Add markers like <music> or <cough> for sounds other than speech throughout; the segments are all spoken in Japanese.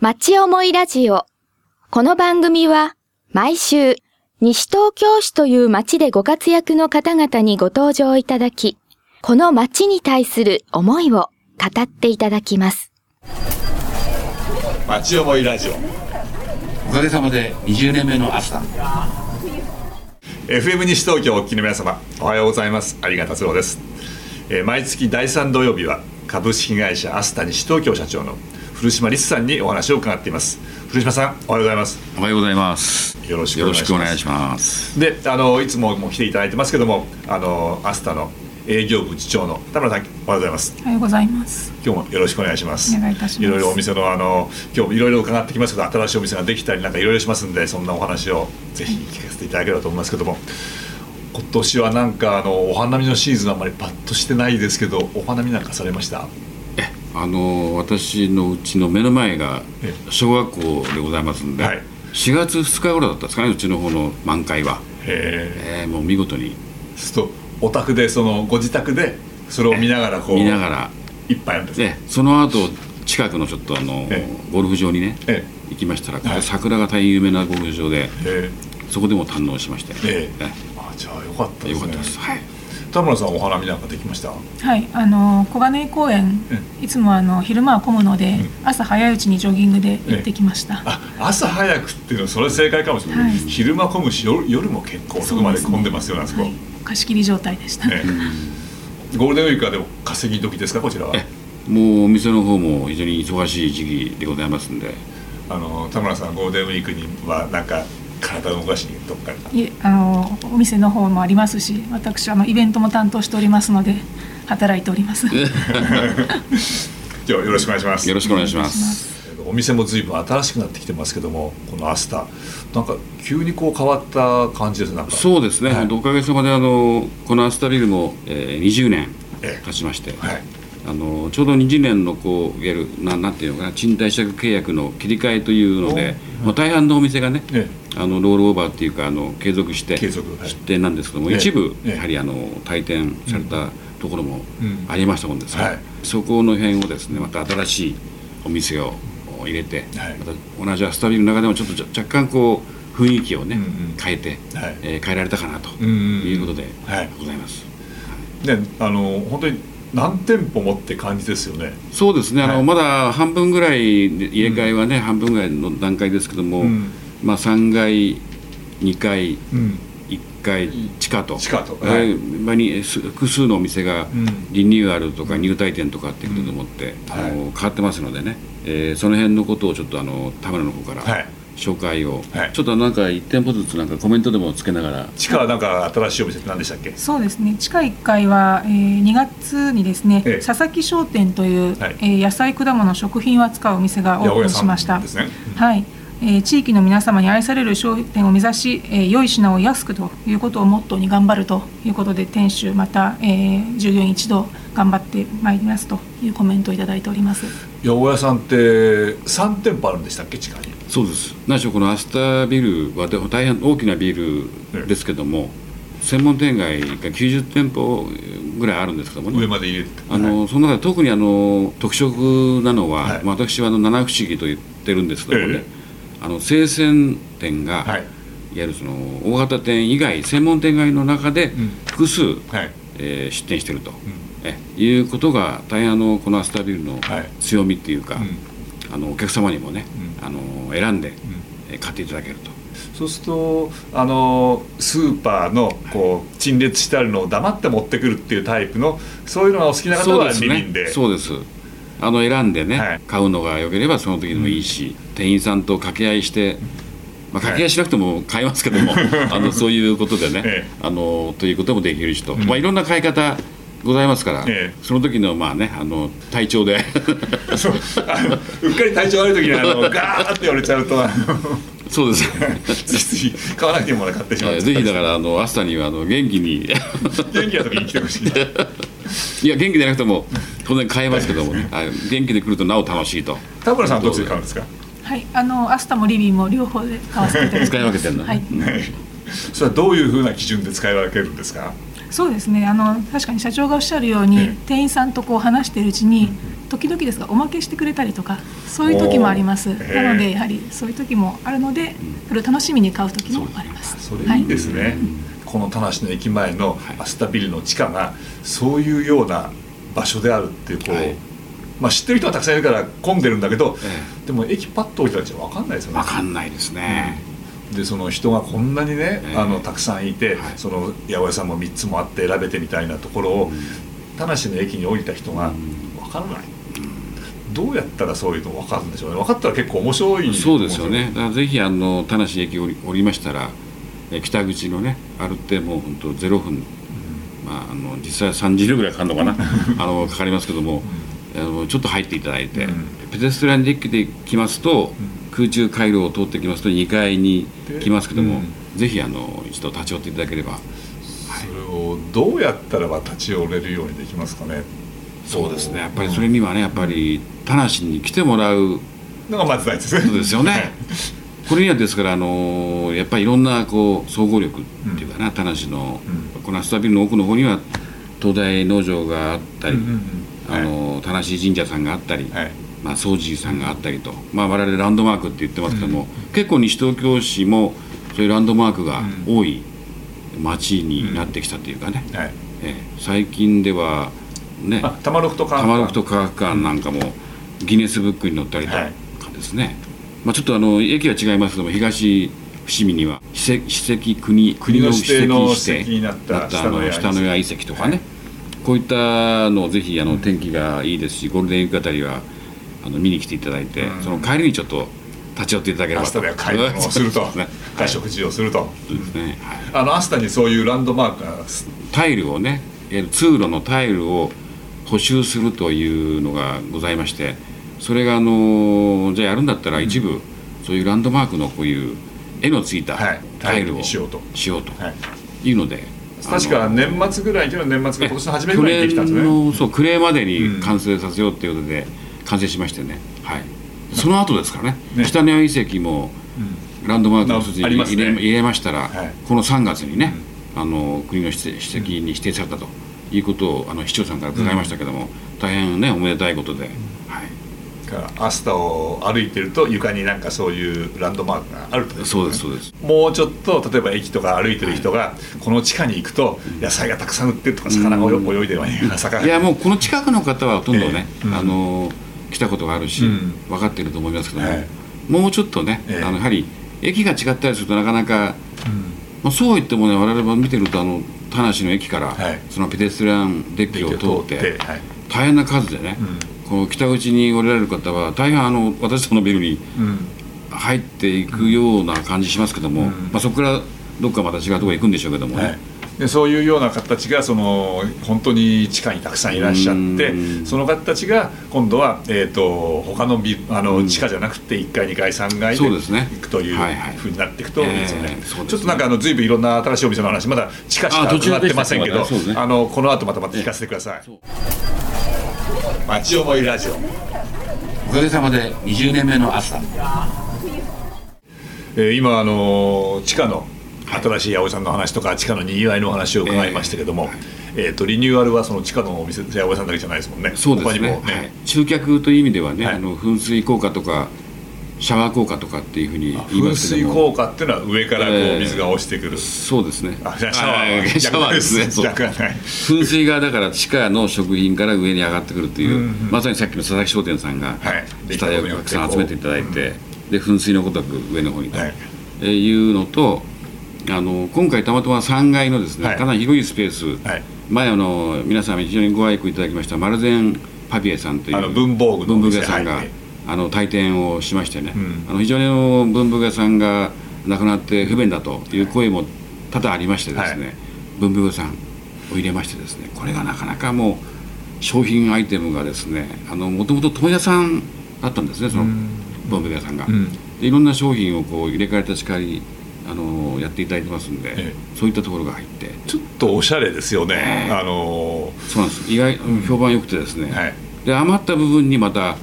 町思いラジオ。この番組は毎週西東京市という町でご活躍の方々にご登場いただき、この町に対する思いを語っていただきます。町思いラジオおかげさまで20年目のアスタ FM 西東京お聞きの皆様おはようございます有賀達郎です、えー毎月第3土曜日は株式会社アスタ西東京社長の古島律さんにお話を伺っています。古島さんおはようございます。おはようございます。よろしくお願いします。しくお願いします。であのいつももう来ていただいてますけどもあのアスタの営業部次長の田村さんおはようございます。おはようございます。今日もよろしくお願いします。お願いいたします。ろいろお店のあの今日もいろいろ伺ってきますけど、新しいお店ができたりなんかいろいろしますんで、そんなお話をぜひ聞かせていただければと思いますけども、今年はなんかあのお花見のシーズンあんまりパッとしてないですけど、お花見なんかされました？えあの私のうちの目の前がえ小学校でございますんで、はい。4月2日頃だったんですかねうちの方の満開は、へえ。ーもう見事に。え。ちょっとお宅でそのご自宅でそれを見ながらこう見ながら。一杯やるんですね。でその後近くのちょっとあの、えゴルフ場にねえ行きましたら、はい。桜が大変有名なゴルフ場でええ。そこでも堪能しまして、え。ええ。あじゃあよかったですね。よかったです、はい田村さんお花見なんかできました？はい、あの小金井公園、いつもあの昼間は混むので、朝早いうちにジョギングで行ってきました。あ朝早くっていうのはそれ正解かもしれない、はい。昼間混むし夜夜も結構遅くまで混んでますよねあそこ、はい、貸し切り状態でした。ねゴールデンウィークはでも稼ぎ時ですか？こちらは。え。もうお店の方も非常に忙しい時期でございますんで。あの田村さんゴールデンウィークにはなんか体を動かしにどっかに。いえ、あのお店の方もありますし、私あのイベントも担当しておりますので働いております。<laughs> <laughs> 今日はよろしくお願いします。よろしくお願いします。お店も随分新しくなってきてますけどもこのアスタ。なんか急にこう変わった感じですなんか。そうですね、はい。おかげさまであのこのアスタビルも、えー、20年ええ。経ちまして、はいあのちょうど20年のこういわゆるななんていうのかな賃貸借契約の切り替えというので、まあ、大半のお店がね、えあのロールオーバーっていうかあの継続して継続はい。出店なんですけども、ええ。一部ええ。やはりあの退店されたところもうん。ありましたもんですから、はい。そこの辺をですねまた新しいお店を入れて、はい。また同じアスタビルの中でもちょっと若干こう雰囲気をね、うんうん。変えて、はい。えー変えられたかなとうんうんうん。いうことではい。ございます。ねあの本当に何店舗もって感じですよね。そうですね、あのはい。まだ半分ぐらいで入れ替えはね、半分ぐらいの段階ですけども、うん。まあ、3階、2階、うん。1階、地下と、地下と。えはい。ーまあにす複数のお店がん。リニューアルとか入退店とかっていうことでもって、うん。あのはい。変わってますのでね、えーその辺のことをちょっとあの田村の方からはい紹介を、はい。ちょっとなんか1店舗ずつなんかコメントでもつけながら、地下はなんか新しいお店って何でしたっけ？そうですね。地下1階は、えー2月にですね、ええ。佐々木商店という、はい。えー野菜果物食品を扱うお店がオープンしました。ね。はい。えー地域の皆様に愛される商店を目指し、えー良い品を安くということをモットーに頑張るということで店主また、えー従業員一同頑張ってまいりますというコメントをいただいております。八百屋さんって3店舗あるんでしたっけ？地下にそうです、何しろこのアスタビルはで大変大きなビルですけども、専門店街が90店舗ぐらいあるんですけどもね。上まで入れて。あの、はい。その中で特にあの特色なのは、はい。まあ、私はあの七不思議と言ってるんですけどもね、えあの生鮮店が、はい。い、わゆるその大型店以外専門店街の中でん。複数、はい。えー出店していると、えいうことが大変あのこのアスタビルのはい。強みっていうか、うんあのお客様にもね、うあの選んで、えー買っていただけると。そうするとあのスーパーのこう陳列してあるのを黙って持ってくるっていうタイプのそういうのがお好きな方はそうですね。リビンで。そうです。あの選んでね、はい。買うのが良ければその時でもいいし、店員さんと掛け合いして、まあ、掛け合いしなくても買いますけども、<laughs> あのそういうことでね、ええ。あのということもできるしと、ん。まあ、いろんな買い方ございますから、ええ。その時のまあねあの体調で。<laughs> そうあのうっかり体調悪い時にあの <laughs> ガーって言われちゃうとあのそうです。<laughs> ついつい買わなくてもの買ってしまう。はいぜひだからあの朝にはあの元気に。元気な時に来てほしい。いや元気でなくても当然買えますけどもね、はい元気で来るとなお楽しいと。田村さんはどっちで買うんですか？はい、あのアスタもリビンも両方で買わせていただきます。使い分けてんのね。はい。それはどういうふうな基準で使い分けるんですか？そうですね。あの確かに社長がおっしゃるように、ええ。店員さんとこう話しているうちに、時々ですがおまけしてくれたりとかそういう時もあります。なのでやはりそういう時もあるのでそれを楽しみに買う時もあります。それいいですね、この田無の駅前のアスタビルの地下がそういうような場所であるっていうこう、はい。まあ、知ってる人はたくさんいるから混んでるんだけど、えでも駅パッと置いたらじゃ分かんないですよね。分かんないですね、でその人がこんなにね、ええ。あのたくさんいて、はい。その八百屋さんも3つもあって選べてみたいなところを、田無の駅に降りた人がうん。分からない、どうやったらそういうの分かるんでしょうね。分かったら結構面白いそうですよね。だからぜひあの田無駅降り降りましたらえ北口のね歩ってもう本当ゼロ分、まあ、あの実際は30秒ぐらいかかるのかな。あのかかりますけども、あのちょっと入っていただいて、うん。ペデストランデッキで来ますと、空中回廊を通ってきますと2階に来ますけども、ぜひあの一度立ち寄っていただければ。それをどうやったらば立ち寄れるようにできますかね。そうですね。やっぱりそれにはねやっぱり田無に来てもらう。のがまず大事ですね。そうですよね。これにはですから、あのやっぱりいろんなこう総合力っていうかな、田無の、このアスタビルの奥の方には東大農場があったり、うんうんうん。あの田無神社さんがあったり、はいまあ、総持さんがあったりと、まあ、我々ランドマークって言ってますけども、結構西東京市もそういうランドマークが多い町になってきたというかね、はい。ええ。最近ではね。あ玉六とか玉六と科学館なんかもギネスブックに載ったりとかですね、まあ、ちょっとあの駅は違いますけども東伏見には史跡史跡国国の史跡史跡になったあの下の下の谷遺跡とかね、こういったのをぜひあの天気がいいですしゴールデンウィークあたりはあの見に来ていただいて、その帰りにちょっと立ち寄っていただければアスタでは買い物をすると。ね外食事をすると。そうですね。はい。あのアスタにそういうランドマークがタイルをねえー通路のタイルを補修するというのがございましてそれがあのじゃあやるんだったら一部、そういうランドマークのこういう絵のついたはい。タイルをしようと。しようと。はい。いうので、確か年末ぐらい去年の年末が今年の初めぐらいにできたんです去ね。年のそう暮れまでにうん。完成させようっていうことで完成しましてね、はい。その後ですからね。ね。北根谷遺跡もランドマークの一つに入れ,、入れましたら、はい。この3月にね、あの国の史跡に指定されたということをあの市長さんから伺いましたけども、大変ねおめでたいことで、はい、からアスタを歩いてると床になんかそういうランドマークがあるとそうですそうです。もうちょっと例えば駅とか歩いてる人がこの地下に行くと野菜がたくさん売ってるとか魚が泳いでるような魚いやもうこの近くの方はほとんどね、あの来たことがあるし、うん。分かってると思いますけども、はい。もうちょっとね、ええ。あのやはり駅が違ったりするとなかなか、まあ、そうは言ってもね我々も見てるとあの田無の駅から、はい。そのペデストランデッキを通ってはい。大変な数でね、うこの北口に降りられる方は大変あの私どものビルにうん。入っていくような感じしますけども、うん。まあ、そこからどっかまた違うところへ行くんでしょうけどもね、はい、でそういうような方たちがその本当に地下にたくさんいらっしゃってうん。その方たちが今度は、えー、と他のビあのうん。地下じゃなくて1階2階3階で行くというふうになっていくといいですよね,、ちょっとなんかあの随分いろんな新しいお店の話まだ地下しかあ途中伺ってませんけどでしたねあのこの後またまた聞かせてください。そう「町思いラジオ」おかげさまで20年目の朝。えー今あの地下の新しい八百屋さんの話とか地下のにぎわいのお話を伺いましたけども、えー。とリニューアルはその地下のお店八百屋さんだけじゃないですもんね。そうですね。ね、はい、集客という意味ではね、はい。あの噴水効果とかシャワー効果とかっていうふうに言いま噴水すけども。効果っていうのは上からこえー。う水が落ちてくる、そうですね。あシャワーシャワーですね。噴水がだから地下の食品から上に上がってくるという、うんうんまさにさっきの佐々木商店さんがはい。下へたくさん集めていただいて、で噴水のごとく上の方にと、はい。えーいうのとあの今回たまたま3階のですね、はい。かなり広いスペース、はい。前あの皆さん非常にご愛顧いただきましたマルゼンパピエさんという。文房具文店。房具屋さんが、はい。あの退店をしましてね、うん。あの非常に文房具屋さんがなくなって不便だという声も多々ありましてですね、はい。文房具屋さんを入れましてですねこれがなかなかもう商品アイテムがですねもともと問屋さんだったんですねその文房具屋さんが、うん。でいろんな商品をこう入れ替え立ち替えりあのやっていただいてますんで、えそういったところが入って。ちょっとおしゃれですよね、ええ。あのそうなんです。意外評判良くてですね、はい。で余った部分にまた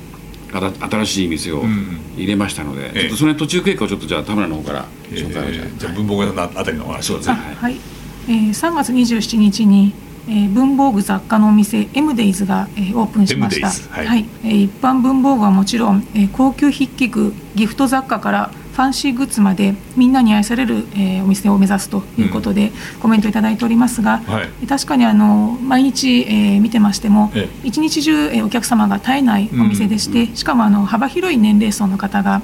あた新しい店をうん入れましたので、ええ。ちょっとその途中経過をちょっとじゃあ田村の方からえ紹介をじゃあ、ーじゃあ文房具のあたりのお話をぜひ。はい。はい、えー3月27日に、えー文房具雑貨のお店 M デイズが、えーオープンしました。M-Days はい。えー一般文房具はもちろん、えー高級筆記具ギフト雑貨からファンシーグッズまでみんなに愛される、えーお店を目指すということで、コメントいただいておりますが、はい。確かにあの毎日、えー見てましてもえ一日中、えーお客様が絶えないお店でして、しかもあの幅広い年齢層の方が、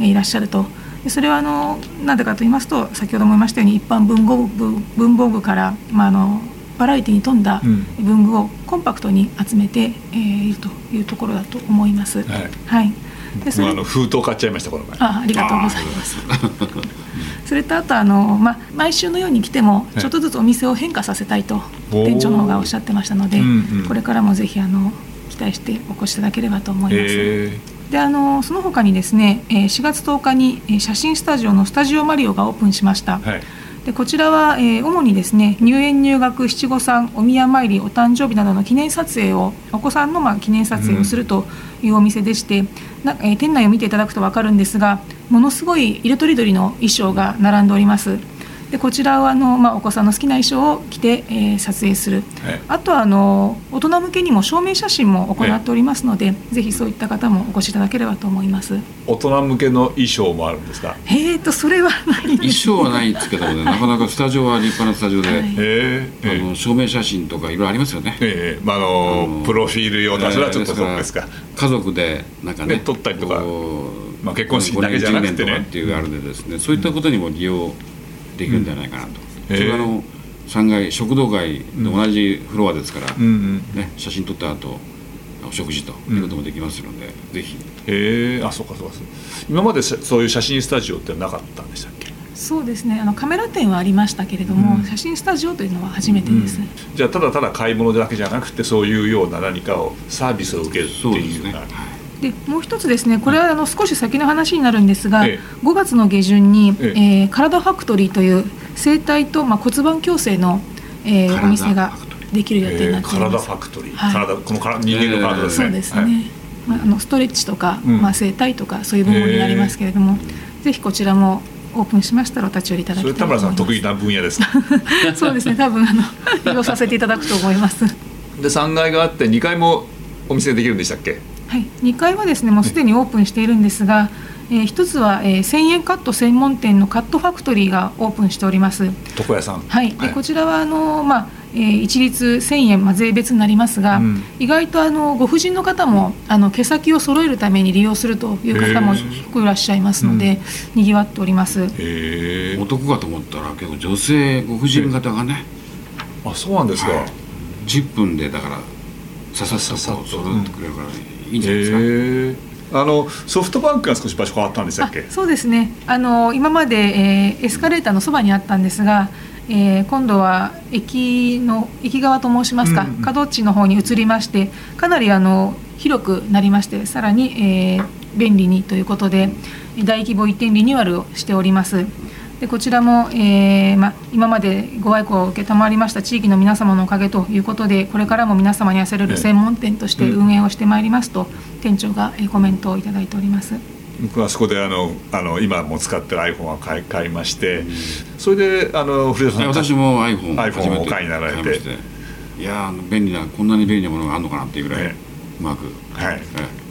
えーいらっしゃると。でそれはあのなんでかと言いますと先ほども言いましたように一般文房具文房具から、まあ、あのバラエティに富んだうん。文具をコンパクトに集めて、えーいるというところだと思います。はい。はい、でそれ僕はあの封筒買っちゃいましたこの前。あありがとうございます。それとあとあの、まあ、毎週のように来てもいちょっとずつお店を変化させたいと店長の方がおっしゃってましたので、うんうん。これからもぜひあの期待してお越しいただければと思います。えであのその他にですね、えー4月10日にえー写真スタジオのスタジオマリオがオープンしました。ーはい。でこちらは、えー主にですね入園入学七五三お宮参りお誕生日などの記念撮影をお子さんのまあ記念撮影をするというお店でして、なえー店内を見ていただくと分かるんですがものすごい色とりどりの衣装が並んでおります。でこちらはあの、まあ、お子さんの好きな衣装を着て、えー撮影する。はいあとはあの大人向けにも証明写真も行っておりますので、ぜひそういった方もお越しいただければと思います。大人向けの衣装もあるんですか？えーとそれはない衣装はないですけどもね <laughs> なかなかスタジオは立派なスタジオで、はい。あの証明写真とかいろいろありますよね。ええまああのプロフィール用のそれはちょっとそうですか、家族でなんかねね撮ったりとかまあ結婚式だけじゃなくてね。5年10年とかっていうあれでですね、そういったことにも利用できるんじゃないかなと、うん。それあの3階食堂街で同じフロアですから、うんうん。ね、写真撮った後お食事ということもできますので、ぜひ。へえあそうかそうかそう今までさそういう写真スタジオってなかったんでしたっけ？そうですね。あのカメラ店はありましたけれども、うん。写真スタジオというのは初めてです、じゃあただただ買い物だけじゃなくてそういうような何かをサービスを受けるっていうような。はいでもう一つですねこれはあの少し先の話になるんですが、ええ。5月の下旬に、ええ。ー体ファクトリーという生体と、まあ、骨盤矯正の、えー体お店ができる予定にえーなっております、体ファクトリー、はい。体このから人間の体ですね、そうですね、はい。まあ、あのストレッチとか、うん。まあ、整体とかそういう部門になりますけれども、ぜひこちらもオープンしましたらお立ち寄りいただきたいと思います。田村さん得意な分野です。か <laughs> そうですね。多分あの利用させていただくと思います。で3階があって2階もお店できるんでしたっけ？はい、2階はですねもうすでにオープンしているんですが、えー一つは、えー1000円カット専門店のカットファクトリーがオープンしております。床屋さん。はい、でこちらはあの、まあえー一律1000円、まあ、税別になりますが、うん。意外とあのご婦人の方もあの毛先を揃えるために利用するという方も結構いらっしゃいますので、にぎわっております。男かと思ったら結構女性ご婦人方がね、あそうなんですか、はい。10分でだからささっとこう揃ってくれるからいいんじゃないですか、へえあのソフトバンクが少し場所変わったんでしたっあけそうですね。あの今まで、えーエスカレーターのそばにあったんですが、えー今度は駅の駅側と申しますか、うんうん角地の方に移りましてかなりあの広くなりましてさらに、えー便利にということで大規模移転リニューアルをしております。でこちらも、えーま、今までご愛顧を承りました地域の皆様のおかげということでこれからも皆様に愛される専門店として運営をしてまいりますと、店長が、えーコメントをいただいております。僕はそこであのあの今も使ってる iPhone を買い買いまして、それであの古田さん私も iPhone 初 iPhone を買いになられて。買いやーあの便利なこんなに便利なものがあるのかなっていうぐらい、ねうまく、はい。ええ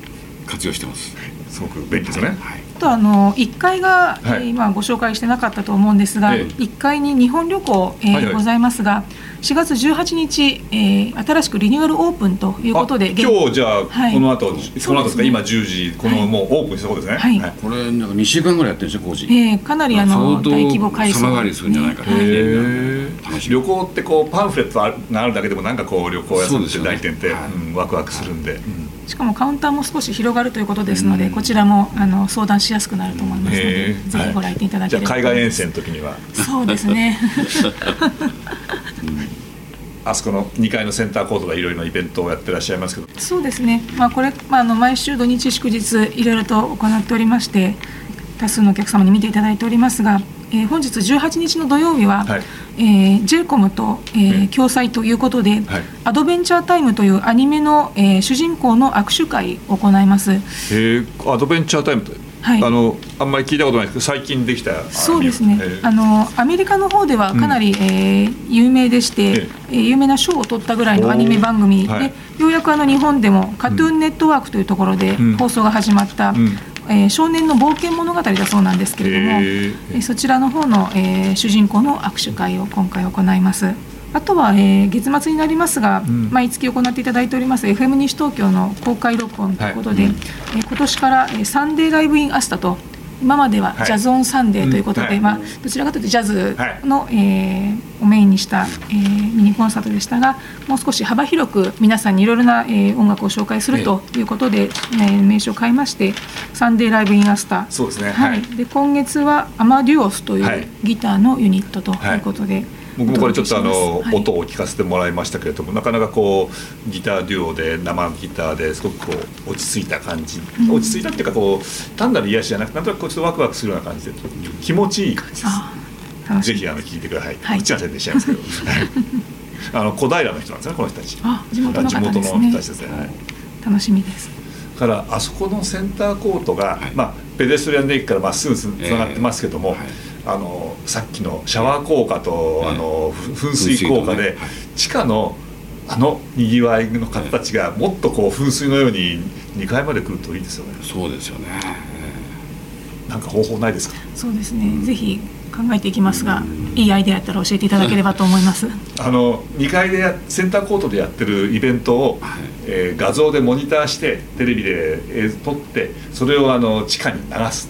活用してます、すごく便利ですよね、はい。あとあの1階が、今ご紹介してなかったと思うんですが、ええ。1階に日本旅行、えーはいはい。ございますが4月18日、えー新しくリニューアルオープンということであ今日じゃあ、はい。この後、この後ですか？今10時この、はい。もうオープンしたところですね。はい。これなんか2週間ぐらいやってるんですよ工事、えーかなりあの相当大規模改装様変わりするんじゃないか旅行ってこうパンフレットがあるだけでもなんかこう旅行屋さんってそうですよね。大店って、はい。うんワクワクするんで、うんしかもカウンターも少し広がるということですので、うん。こちらもあの相談しやすくなると思いますので、ぜひご来店いただけじゃあれば海外遠征の時には。そうですね。<laughs> あそこの2階のセンターコートがいろいろなイベントをやってらっしゃいますけど。そうですね、まあ、これ、まあ、あの毎週土日祝日いろいろと行っておりまして多数のお客様に見ていただいておりますが、えー本日18日の土曜日は、はいえー、j コムと、えーえ共催ということで、はい。アドベンチャータイムというアニメの、えー主人公の握手会を行います。へーアドベンチャータイムはい。あのあんまり聞いたことないですけど最近できたそうですね、えー。あのアメリカの方ではかなり、えー有名でして、ええ。ー有名な賞を取ったぐらいのアニメ番組で、はい。ようやくあの日本でもカトゥーンネットワークというところでうん。放送が始まった、うんえー少年の冒険物語だそうなんですけれども、えーそちらの方の、えー主人公の握手会を今回行います。あとは、えー月末になりますが、うん。毎月行っていただいております FM 西東京の公開録音ということで、はい。えー今年から、えーサンデーライブインアスタと今までははい。ジャズオンサンデーということで、うんはい。まあ、どちらかというとジャズの、えーをメインにした、えーミニコンサートでしたがもう少し幅広く皆さんにいろいろな、えー音楽を紹介するとい。うことで、えー名称を変えましてサンデーライブインアスタそうですね。ははい。い、で今月はアマデュオスといはい。うギターのユニットということで、僕もこれちょっとあの、音を聞かせてもらいましたけれどもなかなかこうギターデュオで生ギターですごくこう落ち着いた感じ、うん。落ち着いたっていうかこう単なる癒しじゃなくてなんとなくこうちょっとワクワクするような感じで気持ちいい感じです。ぜひあの聞いてください、はい。こっちは宣伝しちゃいますけど。あの小平の人なんですねこの人たち。あ地元のね。地元の人たちですね、はい楽しみです。からあそこのセンターコートが、はい。まあ、ペデストリアンデッキからまっすぐつつながってますけども、えーはい。あのさっきのシャワー効果と、えーあのふ噴水効果で、地下のあのにぎわいの方たちがもっとこう噴水のように2階まで来るといいですよね。そうですよね。なんか方法ないですか？そうですね、ぜひ考えていきますが、いいアイデアやったら教えていただければと思います。あの2階でやセンターコートでやってるイベントを、はい。えー画像でモニターしてテレビで映像撮ってそれをあの地下に流す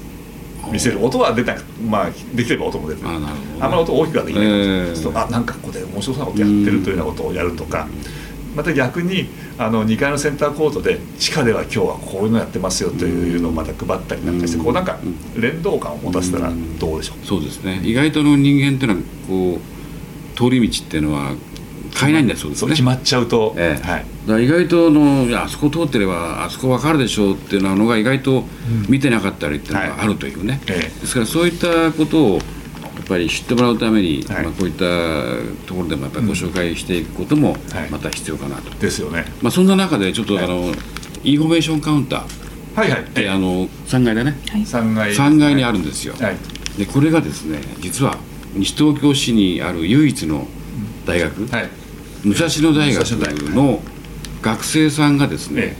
見せる音は出たまあできれば音も出てる。あね。あんまり音大きくはできないえー。あなんかここで面白そうなことやってるというようなことをやるとかまた逆にあの2階のセンターコートで地下では今日はこういうのやってますよというのをまた配ったりなんかしてうん。こうなんか連動感を持たせたらどうでしょう。そうですね。意外との人間っていうのはこう通り道っていうのは変えないんだそうですね。決まっちゃうと、ええ。はい、だ意外とのいやあそこ通ってればあそこ分かるでしょうっていうのが意外と見てなかったりっていうのがあるというね、ええ。ですからそういったことをやっぱり知ってもらうために、はい。まあ、こういったところでもやっぱりご紹介していくこともはい。また必要かなと、ですよね。まあ、そんな中でちょっとあの、インフォメーションカウンター。っはいはい。てあの3階でね。はい、3階。3階にあるんですよ、はい。でこれがですね実は西東京市にある唯一の大学、はい。武蔵野大学武蔵野大学。の学生さんがですね、え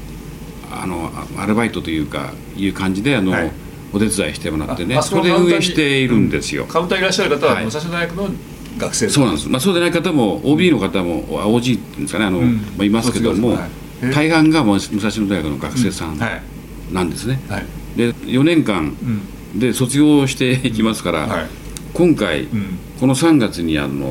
あのあアルバイトというかいう感じであの、はい。お手伝いしてもらってねそれで運営しているんですよ、カウンターいらっしゃる方ははい。武蔵野大学の学生そうなんです、まあ、そうでない方も OB の方もあ OG っていうんですかねあの、うん。まあ、いますけども、はい。え大半が武蔵野大学の学生さんはい。なんですね、はい。で4年間うん。で卒業していきますから、はい。今回、うん。この3月にあの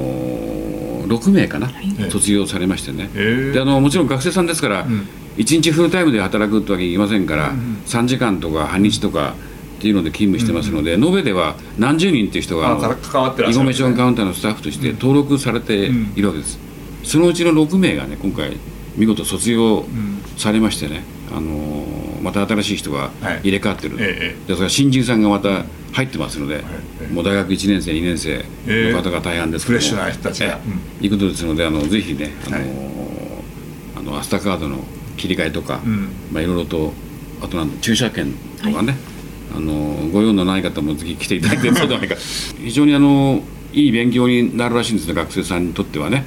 6名かな、はい。ええ。卒業されましてね、え。であのもちろん学生さんですから、うん。1日フルタイムで働くってわけにいきませんから、うんうん。3時間とか半日とかっていうので勤務してますので、延べでは何十人っていう人がインフォメーションカウンターのスタッフとして登録されているわけです、そのうちの6名がね今回見事卒業ん。されましてね、あのーまた新しい人がはい。入れ替わってる、ええ。でそれから新人さんがまた入ってますので、ええもう大学1年生2年生の方が大半ですけどもフレッシュな人たちが。ええいうことですのであのぜひね、あのーはい。あのアスタカードの切り替えとか、うん。まあ、いろいろとあとなんだ駐車券とかね、あのご用のない方もぜひ来ていただいてそうではないか非常にあのいい勉強になるらしいんですね学生さんにとってはね。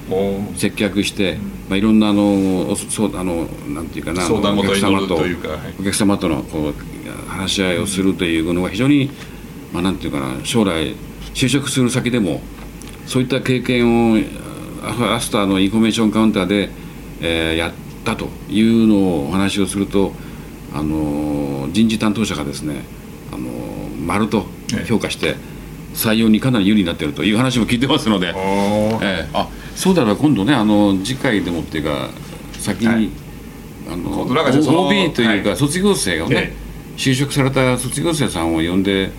接客して、まあ、いろんなあのおそうあのなんていうかなお客様とお客様とのこう話し合いをするというのが非常に、まあ、なんていうかな将来就職する先でもそういった経験をあアスタのインフォメーションカウンターで、えーやったというのをお話をすると、あの人事担当者がですね、あの丸と評価して採用にかなり有利になっているという話も聞いてますので。ええ。あそうだら今度ねあの次回でもっていうか先に、はい。あの OB というか、はい。卒業生をね、え。就職された卒業生さんを呼んで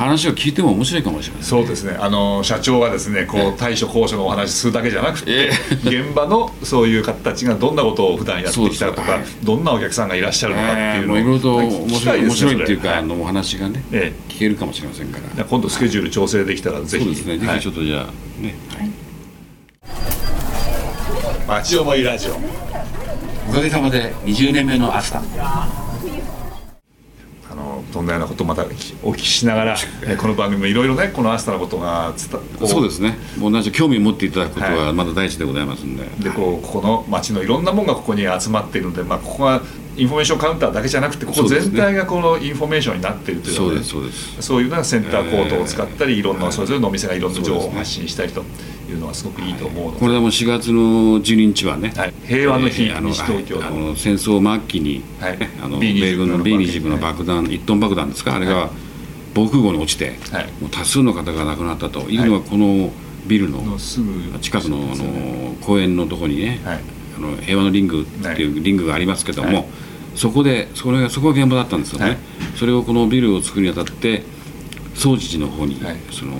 話を聞いても面白いかもしれない。そうですね。あの社長がですねこえう対処高所のお話するだけじゃなくて、え現場のそういう方たちがどんなことを普段やってきたとか、どんなお客さんがいらっしゃるのかってええいうのをもういろいろと面白い面白いっていうか、それあのお話がねえ聞けるかもしれませんから。今度スケジュール調整できたらぜひ。そうですね。ぜはい。ひちょっとじゃあね、町思い。ラジオ。おかげさまで20年目のアスタそんなようなことをまたお聞きしながら、えこの番組もいろいろねこのアスタのことがそうですね。同じ興味を持っていただくことははまだ第一でございますんで、でこうここの町のいろんなものがここに集まっているので、まあ、ここがインフォメーションカウンターだけじゃなくてここ全体がこのインフォメーションになっているというのでそういうのがセンターコートを使ったり、いろんなそれぞれのお店がいろんな情報を発信したりというのはすごくいいと思うので、これはもう4月の12日はね、はい、平和の日、えーあの西東京の、戦争末期に、はいあの B-29 米軍のの B29 の爆弾、1トン爆弾ですか、あれはが防空壕に落ちて、はい。もう多数の方が亡くなったと。い。うのは、このビルの近くのあの公園のところにね、はい。あの平和のリングっていうリングがありますけども、はいそこでそれがそこが現場だったんですよね、はい。それをこのビルを作るにあたって総持寺の方に、はい。その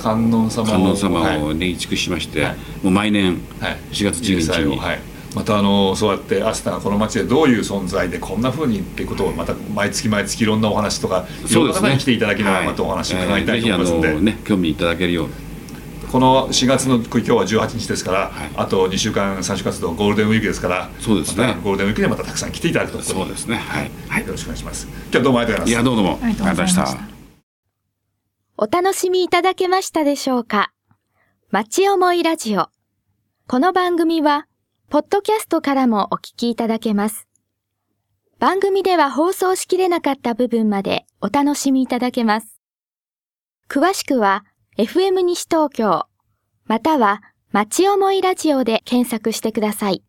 観音様を観音様はい。をね移築しまして、はい。もう毎年はい。4月12日に、はい、またあのそうやってアスタがこの街でどういう存在でこんなふうにっていうことをまた毎月毎月いろんなお話とかいろんな方に来ていただきながらまたお話を伺いたいと思いますので、えーぜひあのね興味いただけるようにこの4月の今日は18日ですから、はい。あと2週間3週活動ゴールデンウィークですからそうですね。ゴールデンウィークにまたたくさん来ていただくと。そうですね。はい、はい。よろしくお願いします。今日はどうもありがとうございます。いやどうも。ありがとうございましありがとうございました。た。お楽しみいただけましたでしょうか？町思いラジオ。この番組は、ポッドキャストからもお聞きいただけます。番組では放送しきれなかった部分までお楽しみいただけます。詳しくは、FM 西東京、または、町思いラジオで検索してください。